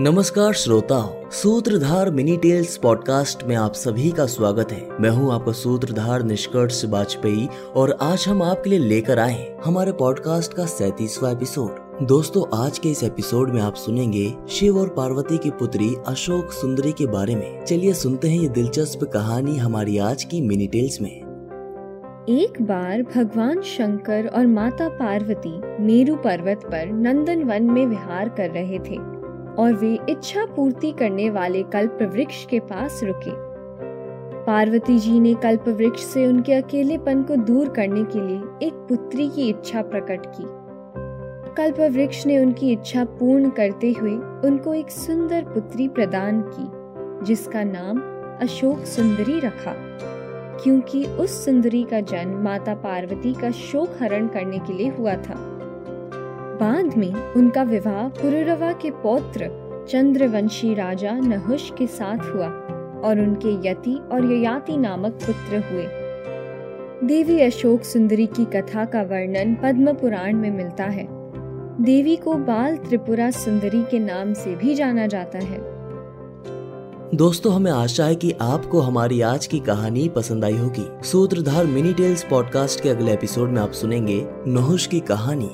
नमस्कार श्रोताओं, सूत्रधार मिनी टेल्स पॉडकास्ट में आप सभी का स्वागत है। मैं हूँ आपका सूत्रधार निष्कर्ष वाजपेयी और आज हम आपके लिए लेकर आए हमारे पॉडकास्ट का सैतीसवा एपिसोड। दोस्तों, आज के इस एपिसोड में आप सुनेंगे शिव और पार्वती की पुत्री अशोक सुंदरी के बारे में। चलिए सुनते हैं ये दिलचस्प कहानी हमारी आज की मिनी टेल्स में। एक बार भगवान शंकर और माता पार्वती मेरु पर्वत पर नंदन वन में विहार कर रहे थे। और वे इच्छा पूर्ति करने वाले कल्प वृक्ष के पास रुके। पार्वती जी ने कल्प वृक्ष से उनके अकेलेपन को दूर करने के लिए एक पुत्री की इच्छा प्रकट की। कल्प वृक्ष ने उनकी इच्छा पूर्ण करते हुए उनको एक सुंदर पुत्री प्रदान की, जिसका नाम अशोक सुंदरी रखा। क्योंकि उस सुंदरी का जन्म माता पार्वती का शोक हरण करने के लिए हुआ था। बाद में उनका विवाह पुरुरवा के पौत्र चंद्रवंशी राजा नहुष के साथ हुआ और उनके यति और ययाति नामक पुत्र हुए। देवी अशोक सुंदरी की कथा का वर्णन पद्म पुराण में मिलता है। देवी को बाल त्रिपुरा सुंदरी के नाम से भी जाना जाता है। दोस्तों, हमें आशा है कि आपको हमारी आज की कहानी पसंद आई होगी। सूत्रधार मिनी टेल्स पॉडकास्ट के अगले एपिसोड में आप सुनेंगे नहुष की कहानी।